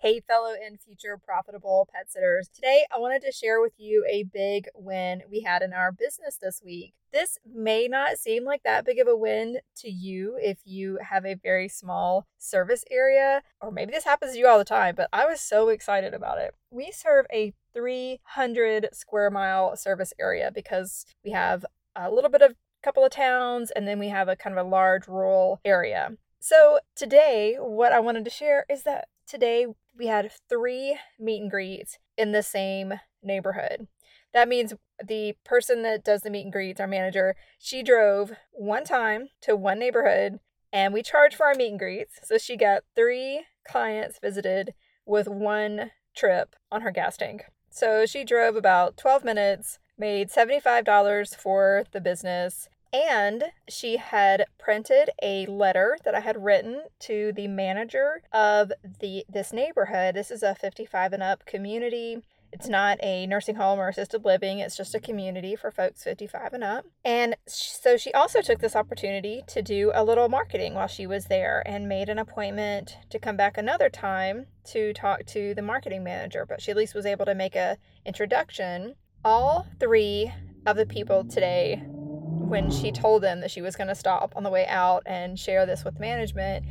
Hey, fellow and future profitable pet sitters. Today, I wanted to share with you a big win we had in our business this week. This may not seem like that big of a win to you if you have a very small service area, or maybe this happens to you all the time, but I was so excited about it. We serve a 300 square mile service area because we have a little bit of couple of towns and then we have a kind of a large rural area. So, today, what I wanted to share is that today we had three meet and greets in the same neighborhood. That means the person that does the meet and greets, our manager, she drove one time to one neighborhood and we charged for our meet and greets. So she got three clients visited with one trip on her gas tank. So she drove about 12 minutes, made $75 for the business, and she had printed a letter that I had written to the manager of the this neighborhood. This is a 55 and up community. It's not a nursing home or assisted living, it's just a community for folks 55 and up. And so she also took this opportunity to do a little marketing while she was there and made an appointment to come back another time to talk to the marketing manager, but she at least was able to make a introduction. All three of the people today when she mm. told them that she was going to stop on the way out and share this with management,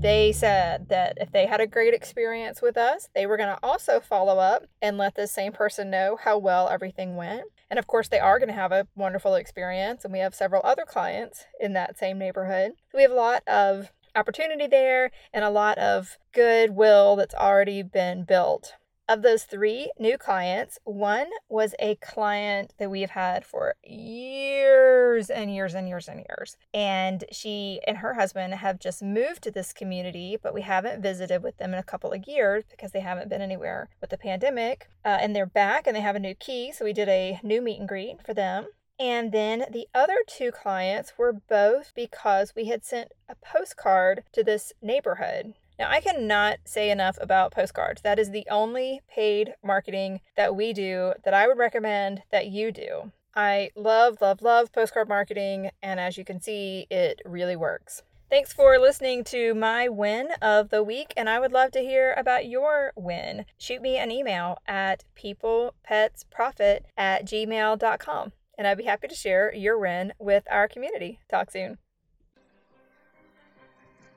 they said that if they had a great experience with us, they were going to also follow up and let the same person know how well everything went. And of course, they are going to have a wonderful experience. And we have several other clients in that same neighborhood. So we have a lot of opportunity there and a lot of goodwill that's already been built. Of those three new clients, one was a client that we have had for years and years and years and years. And she and her husband have just moved to this community, but we haven't visited with them in a couple of years because they haven't been anywhere with the pandemic. Uh, and they're back and they have a new key. So we did a new meet and greet for them. And then the other two clients were both because we had sent a postcard to this neighborhood. Now, I cannot say enough about postcards. That is the only paid marketing that we do that I would recommend that you do. I love, love, love postcard marketing, and as you can see, it really works. Thanks for listening to my win of the week, and I would love to hear about your win. Shoot me an email at peoplepetsprofit at gmail.com, and I'd be happy to share your win with our community. Talk soon.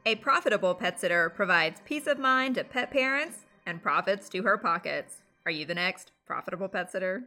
A profitable pet sitter provides peace of mind to pet parents and profits to her pockets. Are you the next profitable pet sitter?